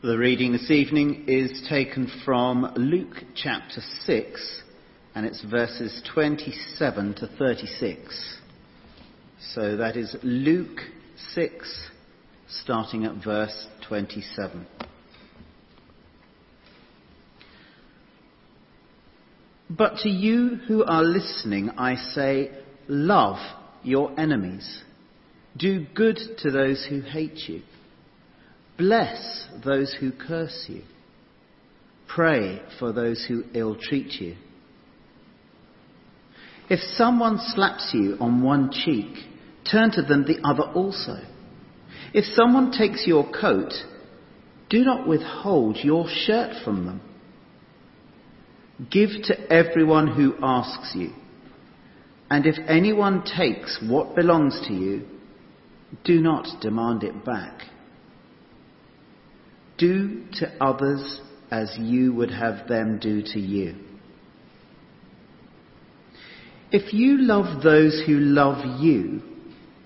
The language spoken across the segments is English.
The reading this evening is taken from Luke chapter 6, and it's verses 27 to 36. So that is Luke 6, starting at verse 27. But to you who are listening, I say, love your enemies. Do good to those who hate you. Bless those who curse you. Pray for those who ill treat you. If someone slaps you on one cheek, turn to them the other also. If someone takes your coat, do not withhold your shirt from them. Give to everyone who asks you. And if anyone takes what belongs to you, do not demand it back. Do to others as you would have them do to you. If you love those who love you,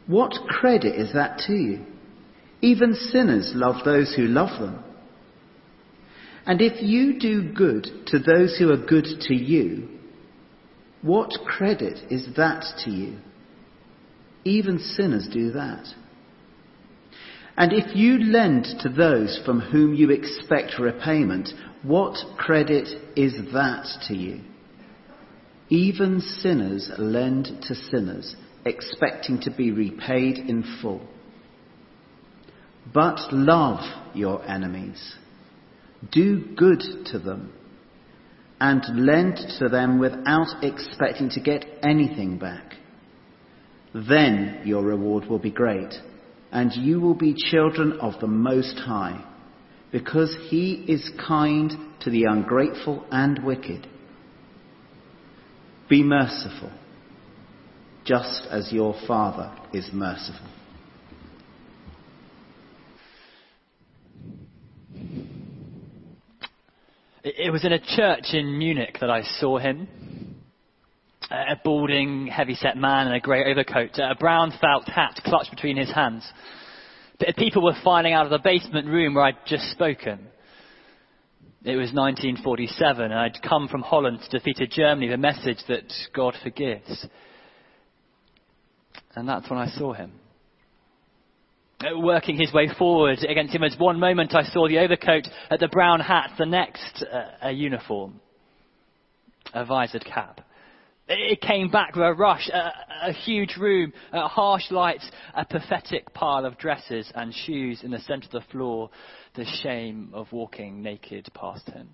what credit is that to you? Even sinners love those who love them. And if you do good to those who are good to you, what credit is that to you? Even sinners do that. And if you lend to those from whom you expect repayment, what credit is that to you? Even sinners lend to sinners, expecting to be repaid in full. But love your enemies. Do good to them and lend to them without expecting to get anything back. Then your reward will be great and you will be children of the Most High, because He is kind to the ungrateful and wicked. Be merciful, just as your Father is merciful. It was in a church in Munich that I saw him a balding, heavy-set man in a grey overcoat, a brown felt hat clutched between his hands. People were filing out of the basement room where I'd just spoken. It was 1947, and I'd come from Holland to defeat Germany, the message that God forgives. And that's when I saw him. Working his way forward against him, as one moment I saw the overcoat, the brown hat, the next uh, a uniform, a visored cap. It came back with a rush, a, a huge room, a harsh lights, a pathetic pile of dresses and shoes in the centre of the floor, the shame of walking naked past him.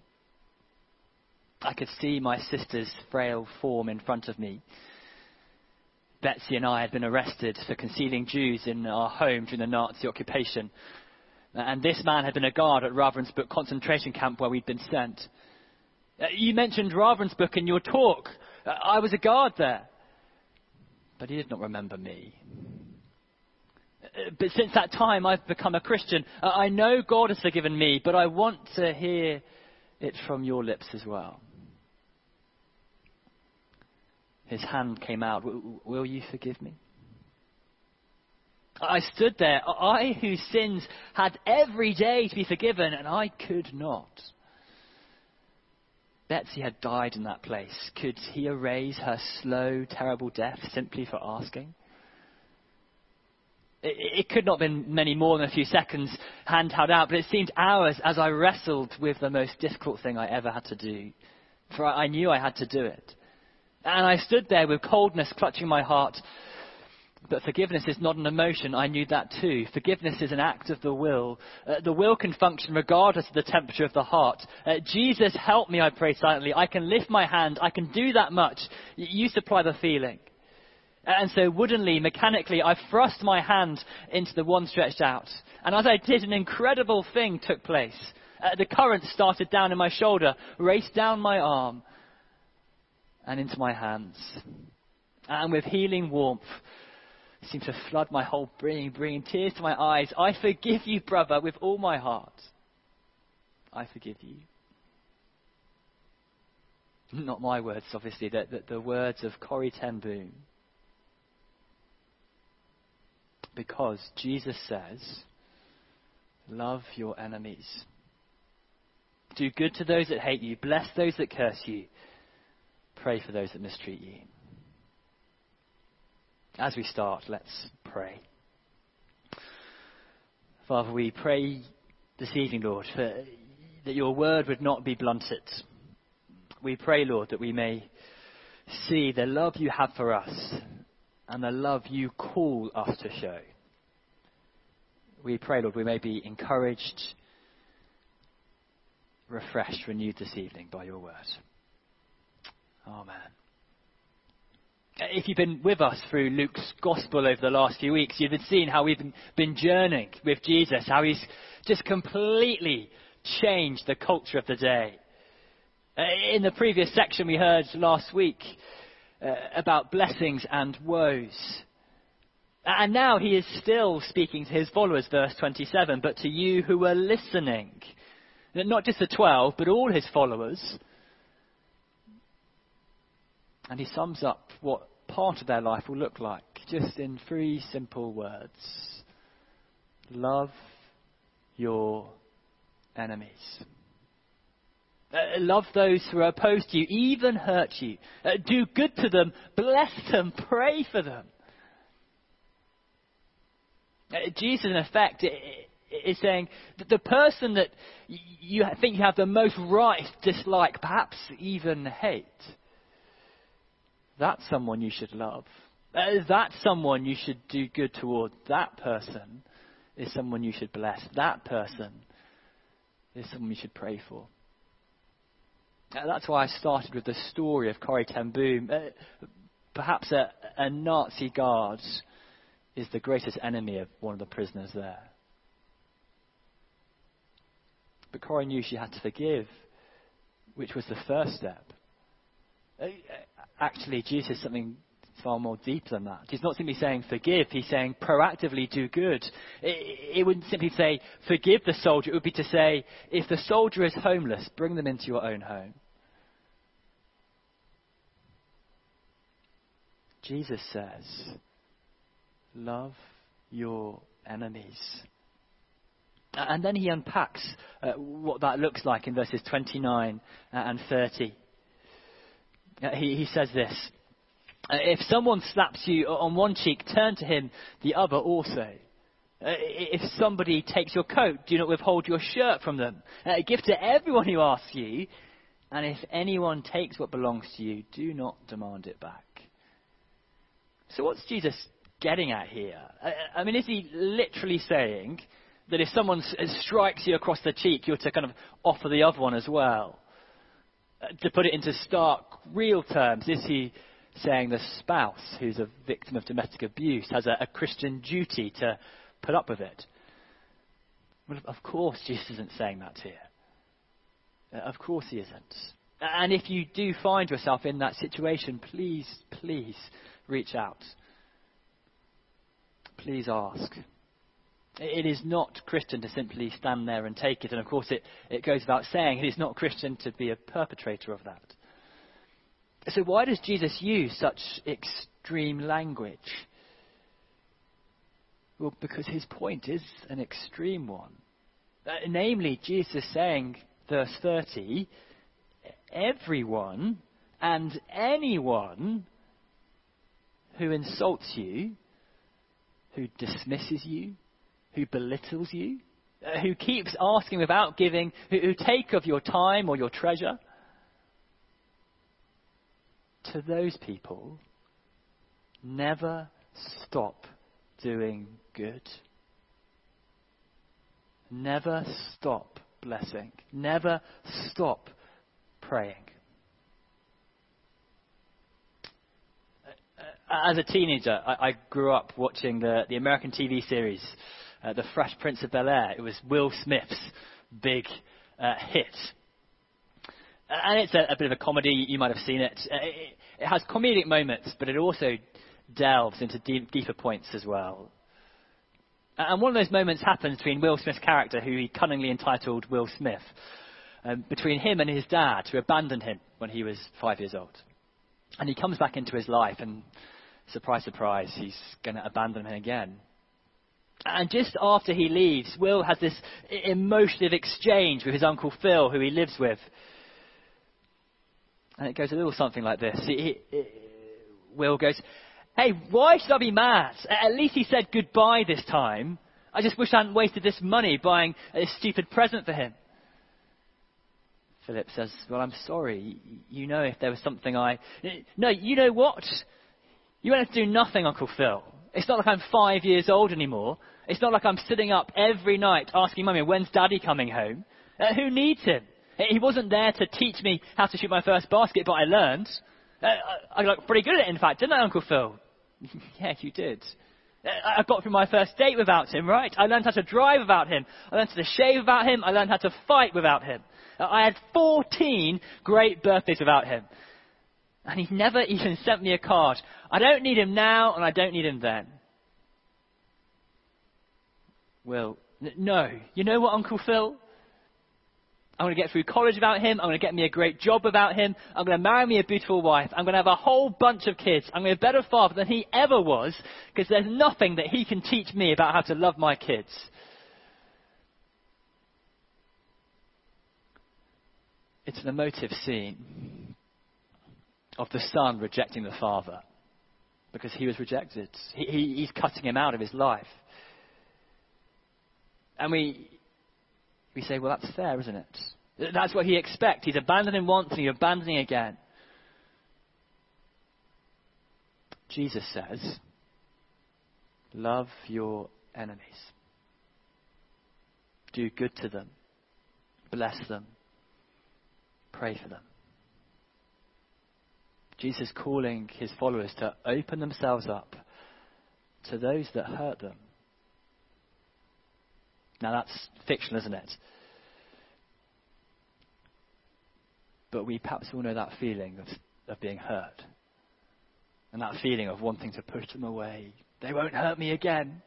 I could see my sister's frail form in front of me. Betsie and I had been arrested for concealing Jews in our home during the Nazi occupation. And this man had been a guard at Ravensbrück concentration camp where we'd been sent. Uh, you mentioned Ravensbrück in your talk. I was a guard there. But he did not remember me. Uh, but since that time, I've become a Christian. Uh, I know God has forgiven me, but I want to hear it from your lips as well. His hand came out. Will you forgive me? I stood there, I whose sins had every day to be forgiven, and I could not. Betsie had died in that place. Could he erase her slow, terrible death simply for asking? It, could not have been many more than a few seconds, hand held out, but it seemed hours as I wrestled with the most difficult thing I ever had to do. For I knew I had to do it. And I stood there with coldness clutching my heart, but forgiveness is not an emotion. I knew that too. Forgiveness is an act of the will. Uh, the will can function regardless of the temperature of the heart. Uh, Jesus, help me, I pray silently. I can lift my hand. I can do that much. You supply the feeling. And so woodenly, mechanically, I thrust my hand into the one stretched out. And as I did, an incredible thing took place. Uh, the current started down in my shoulder, raced down my arm, and into my hands. And with healing warmth, seemed to flood my whole being, bringing tears to my eyes. I forgive you, brother, with all my heart. I forgive you. Not my words, obviously, the, the, the words of Corrie ten Boom. Because Jesus says, Love your enemies. Do good to those that hate you. Bless those that curse you. Pray for those that mistreat you. As we start, let's pray. Father, we pray this evening, Lord, for, that your word would not be blunted. We pray, Lord, that we may see the love you have for us and the love you call us to show. We pray, Lord, we may be encouraged, refreshed, renewed this evening by your word. Amen. If you've been with us through Luke's gospel over the last few weeks, you've seen how we've been, been journeying with Jesus, how he's just completely changed the culture of the day. Uh, in the previous section we heard last week uh, about blessings and woes. And now he is still speaking to his followers, verse 27, but to you who are listening. Not just the 12, but all his followers. And he sums up what part of their life will look like, just in three simple words Love your enemies. Uh, love those who are opposed to you, even hurt you. Uh, do good to them, bless them, pray for them. Uh, Jesus, in effect, is saying that the person that you think you have the most right to dislike, perhaps even hate, that's someone you should love. Uh, that's someone you should do good toward. That person is someone you should bless. That person is someone you should pray for. Uh, that's why I started with the story of Corrie ten Boom. Uh, perhaps a, a Nazi guard is the greatest enemy of one of the prisoners there. But Corrie knew she had to forgive, which was the first step. Uh, actually, Jesus something far more deep than that. He's not simply saying forgive, he's saying proactively do good. It, it wouldn't simply say forgive the soldier, it would be to say if the soldier is homeless, bring them into your own home. Jesus says, love your enemies. And then he unpacks uh, what that looks like in verses 29 and 30. Uh, he, he says this uh, If someone slaps you on one cheek, turn to him the other also. Uh, if somebody takes your coat, do not withhold your shirt from them. Give to everyone who asks you, and if anyone takes what belongs to you, do not demand it back. So, what's Jesus getting at here? I, I mean, is he literally saying that if someone strikes you across the cheek, you're to kind of offer the other one as well? To put it into stark, real terms, is he saying the spouse who's a victim of domestic abuse has a, a Christian duty to put up with it? Well, of course, Jesus isn't saying that here. Uh, of course, he isn't. And if you do find yourself in that situation, please, please reach out. Please ask. It is not Christian to simply stand there and take it. And of course, it, it goes without saying, it is not Christian to be a perpetrator of that. So, why does Jesus use such extreme language? Well, because his point is an extreme one. Uh, namely, Jesus saying, verse 30, everyone and anyone who insults you, who dismisses you, who belittles you, uh, who keeps asking without giving, who, who take of your time or your treasure. To those people, never stop doing good. Never stop blessing. Never stop praying. as a teenager, I, I grew up watching the, the American TV series, uh, The Fresh Prince of Bel Air. It was Will Smith's big uh, hit. And it's a, a, bit of a comedy. You might have seen it. Uh, it. it. has comedic moments, but it also delves into deep, deeper points as well. And one of those moments happens between Will Smith's character, who he cunningly entitled Will Smith, um, between him and his dad, who abandoned him when he was five years old. And he comes back into his life, and surprise, surprise, he's going to abandon him again. And just after he leaves, Will has this emotive exchange with his Uncle Phil, who he lives with. And it goes a little something like this. He, he, Will goes, Hey, why should I be mad? At least he said goodbye this time. I just wish I hadn't wasted this money buying a stupid present for him. Philip says, Well, I'm sorry. You know, if there was something I. No, you know what? You have to do nothing, Uncle Phil. It's not like I'm five years old anymore. It's not like I'm sitting up every night asking Mummy, when's Daddy coming home? Uh, who needs him? He wasn't there to teach me how to shoot my first basket, but I learned. Uh, I, got pretty good at it, in fact, didn't I, Uncle Phil? yeah, you did. Uh, I got through my first date without him, right? I learned how to drive without him. I learned how to shave without him. I learned how to fight without him. I had 14 great birthdays without him. And he's never even sent me a card. I don't need him now, and I don't need him then. Well, n- no. You know what, Uncle Phil? I'm going to get through college without him. I'm going to get me a great job without him. I'm going to marry me a beautiful wife. I'm going to have a whole bunch of kids. I'm going to be a better father than he ever was because there's nothing that he can teach me about how to love my kids. It's an emotive scene of the son rejecting the father because he was rejected. He, he, he's cutting him out of his life. And we, we say, well, that's fair, isn't it? That's what he expects. He's abandoning once and he's abandoning again. Jesus says, love your enemies. Do good to them. Bless them pray for them. Jesus calling his followers to open themselves up to those that hurt them. Now that's fiction, isn't it? But we perhaps all know that feeling of, of being hurt. And that feeling of wanting to push them away. They won't hurt me again.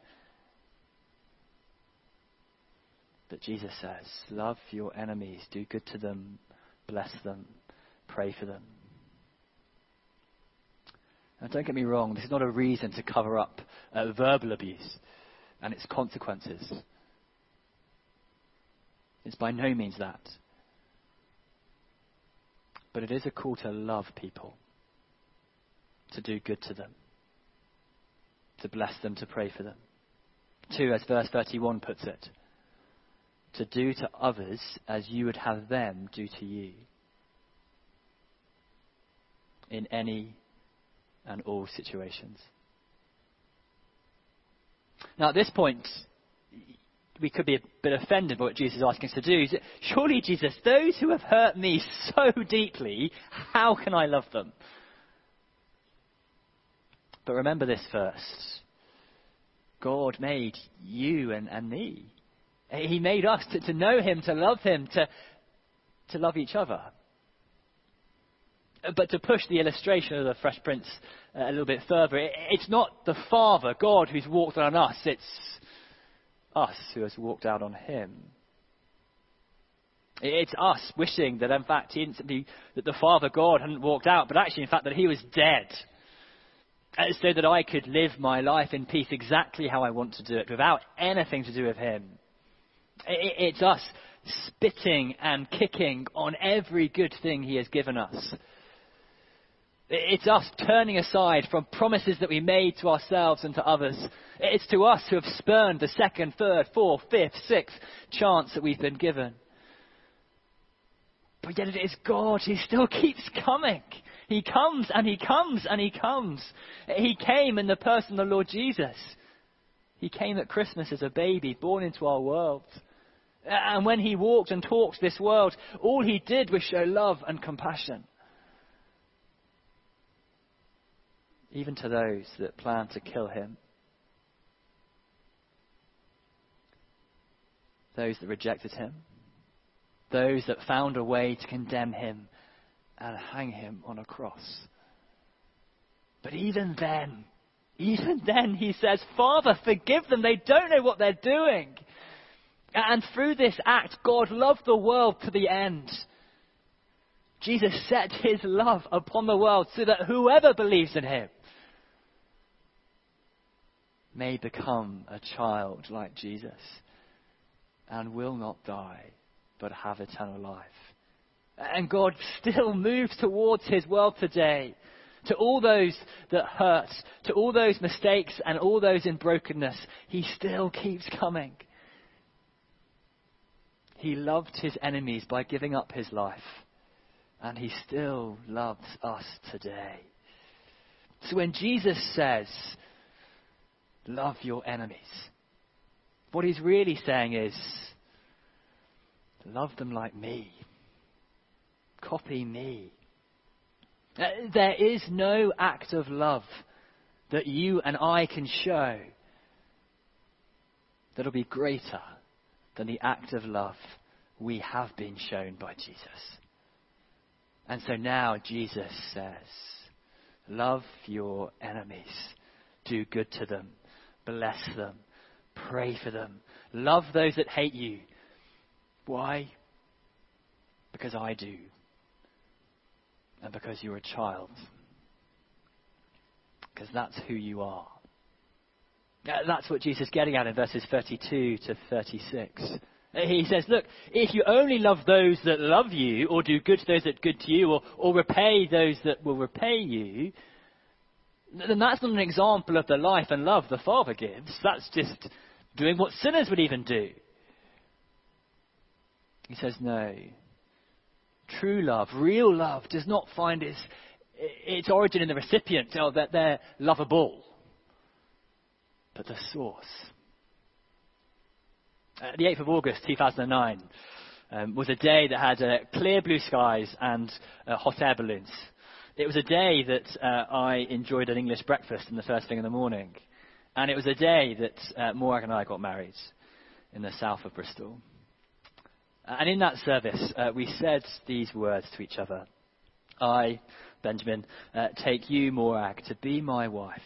But Jesus says, Love your enemies, do good to them, bless them, pray for them. Now, don't get me wrong, this is not a reason to cover up uh, verbal abuse and its consequences. It's by no means that. But it is a call to love people, to do good to them, to bless them, to pray for them. Two, as verse 31 puts it, to do to others as you would have them do to you. In any and all situations. Now, at this point, we could be a bit offended by what Jesus is asking us to do. Surely, Jesus, those who have hurt me so deeply, how can I love them? But remember this first God made you and, and me. He made us to, to know Him, to love Him, to, to love each other. But to push the illustration of the Fresh Prince uh, a little bit further, it's not the Father, God, who's walked on us, it's us who has walked out on Him. It's us wishing that, in fact, that the Father God hadn't walked out, but actually, in fact, that He was dead. Uh, so that I could live my life in peace exactly how I want to do it, without anything to do with Him. It's us spitting and kicking on every good thing He has given us. It's us turning aside from promises that we made to ourselves and to others. It's to us who have spurned the second, third, fourth, fifth, sixth chance that we've been given. But yet it is God who still keeps coming. He comes and He comes and He comes. He came in the person of the Lord Jesus. He came at Christmas as a baby born into our world. And when he walked and talked this world, all he did was show love and compassion. Even to those that planned to kill him. Those that rejected him. Those that found a way to condemn him and hang him on a cross. But even then, even then, he says, Father, forgive them. They don't know what they're doing. And through this act, God loved the world to the end. Jesus set his love upon the world so that whoever believes in him may become a child like Jesus and will not die but have eternal life. And God still moves towards his world today. To all those that hurt, to all those mistakes and all those in brokenness, he still keeps coming. He loved his enemies by giving up his life, and he still loves us today. So when Jesus says, Love your enemies, what he's really saying is, Love them like me. Copy me. Uh, there is no act of love that you and I can show that'll be greater than the act of love we have been shown by Jesus. And so now Jesus says, Love your enemies, do good to them, bless them, pray for them, love those that hate you. Why? Because I do and because you're a child. Because that's who you are. That's what Jesus is getting at in verses 32 to 36. He says, Look, if you only love those that love you, or do good to those that good to you, or, or repay those that will repay you, then that's not an example of the life and love the Father gives. That's just doing what sinners would even do. He says, No. True love, real love, does not find its, its origin in the recipient or that they're lovable, but the source. Uh, the 8th of August 2009 um, was a day that had uh, clear blue skies and uh, hot air balloons. It was a day that uh, I enjoyed an English breakfast in the first thing in the morning. And it was a day that uh, Morag and I got married in the south of Bristol. Uh, and in that service, uh, we said these words to each other I, Benjamin, uh, take you, Morag, to be my wife,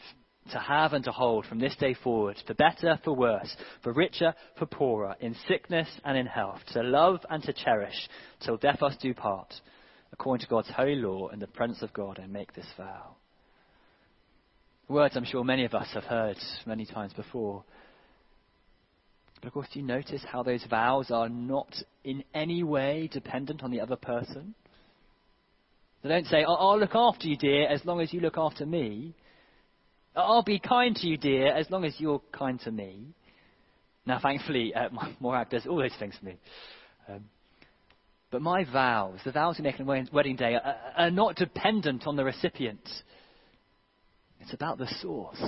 to have and to hold from this day forward, for better, for worse, for richer, for poorer, in sickness and in health, to love and to cherish, till death us do part, according to God's holy law, and the presence of God, and make this vow. Words I'm sure many of us have heard many times before. But of course, do you notice how those vows are not in any way dependent on the other person? They don't say, I'll, I'll look after you, dear, as long as you look after me. I'll be kind to you, dear, as long as you're kind to me. Now, thankfully, uh, Morag does all those things for me. Um, but my vows, the vows we make on wedding day, are, are not dependent on the recipient. It's about the source.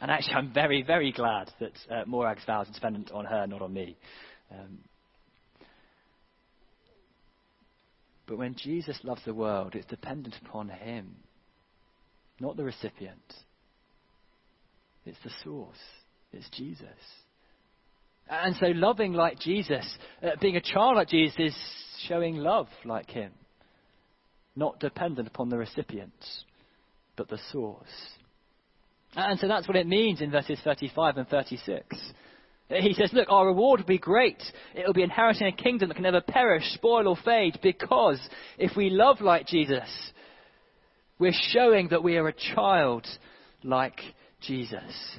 And actually, I'm very, very glad that uh, Morag's vows are dependent on her, not on me. Um, but when Jesus loves the world, it's dependent upon him, not the recipient. It's the source. It's Jesus. And so, loving like Jesus, uh, being a child like Jesus, is showing love like him, not dependent upon the recipient, but the source. And so that's what it means in verses 35 and 36. He says, Look, our reward will be great. It will be inheriting a kingdom that can never perish, spoil, or fade, because if we love like Jesus, we're showing that we are a child like Jesus.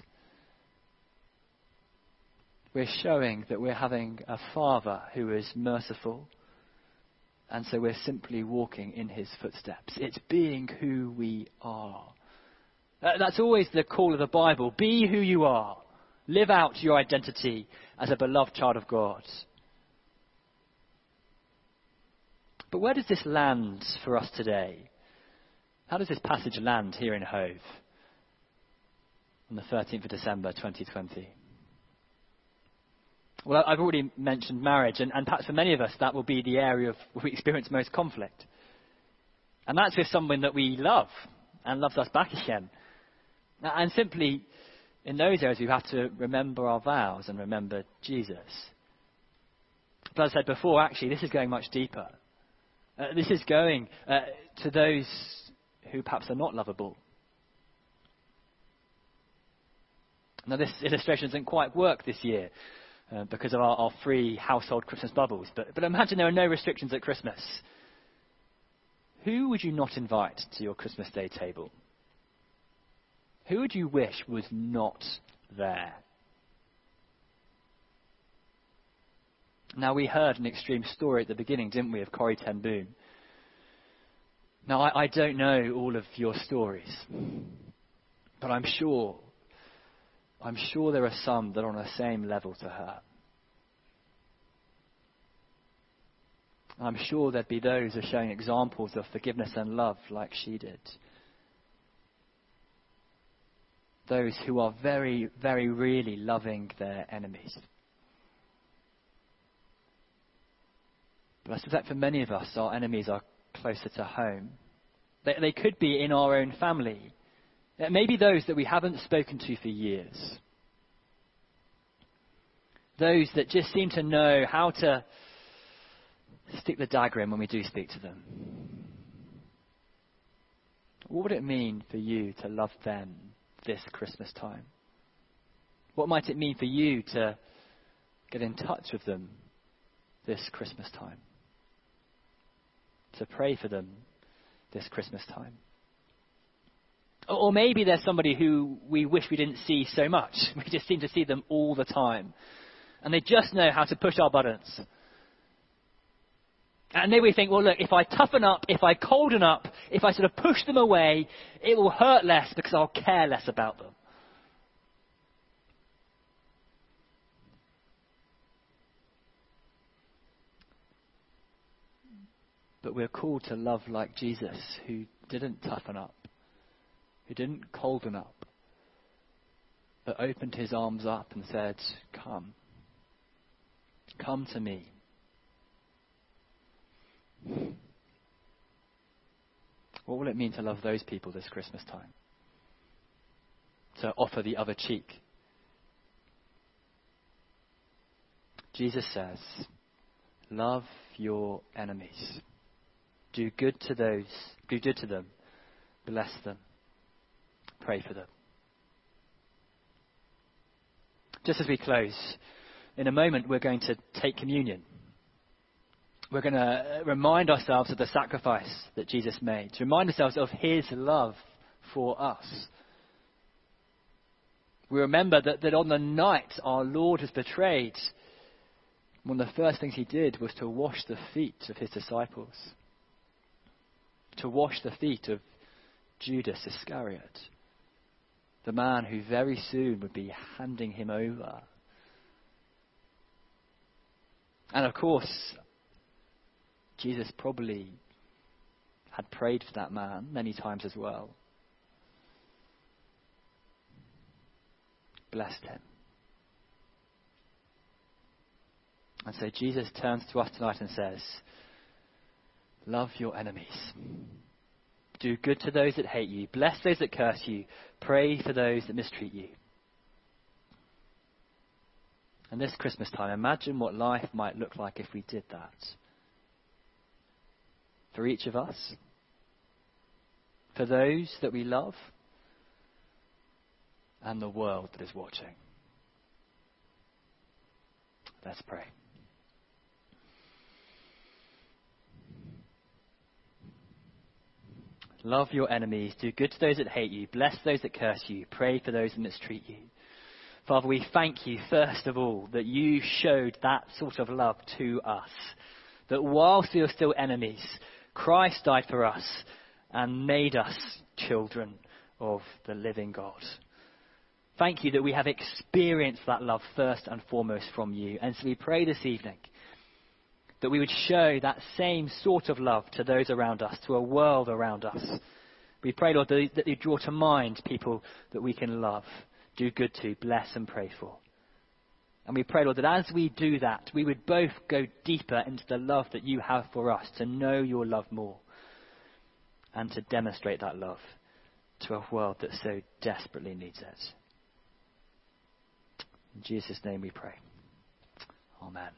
We're showing that we're having a Father who is merciful, and so we're simply walking in his footsteps. It's being who we are. That's always the call of the Bible. Be who you are. Live out your identity as a beloved child of God. But where does this land for us today? How does this passage land here in Hove on the 13th of December 2020? Well, I've already mentioned marriage, and, and perhaps for many of us that will be the area of where we experience most conflict. And that's with someone that we love and loves us back again. And simply, in those areas, we have to remember our vows and remember Jesus. But as I said before, actually, this is going much deeper. Uh, this is going uh, to those who perhaps are not lovable. Now, this illustration doesn't quite work this year uh, because of our, our, free household Christmas bubbles. But, but imagine there are no restrictions at Christmas. Who would you not invite to your Christmas Day table? Who would you wish was not there? Now, we heard an extreme story at the beginning, didn't we, of Corrie Ten Boom? Now, I, I don't know all of your stories, but I'm sure, I'm sure there are some that are on the same level to her. I'm sure there'd be those who are showing examples of forgiveness and love like she did. Those who are very, very really loving their enemies. But I suspect for many of us, our enemies are closer to home. They, they could be in our own family. Maybe those that we haven't spoken to for years. Those that just seem to know how to stick the dagger in when we do speak to them. What would it mean for you to love them this Christmas time? What might it mean for you to get in touch with them this Christmas time? To pray for them this Christmas time? Or maybe there's somebody who we wish we didn't see so much. We just seem to see them all the time. And they just know how to push our buttons. And then we think, well, look, if I toughen up, if I colden up, if I sort of push them away, it will hurt less because I'll care less about them. But we're called to love like Jesus, who didn't toughen up, who didn't colden up, but opened his arms up and said, Come. Come to me. What will it mean to love those people this Christmas time? To offer the other cheek. Jesus says, Love your enemies. Do good to those, do good to them, bless them, pray for them. Just as we close, in a moment we're going to take communion we're going to remind ourselves of the sacrifice that Jesus made, to remind ourselves of his love for us. We remember that, that on the night our Lord was betrayed, one of the first things he did was to wash the feet of his disciples, to wash the feet of Judas Iscariot, the man who very soon would be handing him over. And of course, Jesus probably had prayed for that man many times as well. Blessed him. And so Jesus turns to us tonight and says, Love your enemies. Do good to those that hate you. Bless those that curse you. Pray for those that mistreat you. And this Christmas time, imagine what life might look like if we did that for each of us, for those that we love, and the world that is watching. Let's pray. Love your enemies, do good to those that hate you, bless those that curse you, pray for those that mistreat you. Father, we thank you, first of all, that you showed that sort of love to us. That whilst we were still enemies, Christ died for us and made us children of the living God. Thank you that we have experienced that love first and foremost from you. And so we pray this evening that we would show that same sort of love to those around us, to a world around us. We pray, Lord, that you draw to mind people that we can love, do good to, bless and pray for. And we pray, Lord, that as we do that, we would both go deeper into the love that you have for us, to know your love more, and to demonstrate that love to a world that so desperately needs it. In Jesus' name we pray. Amen.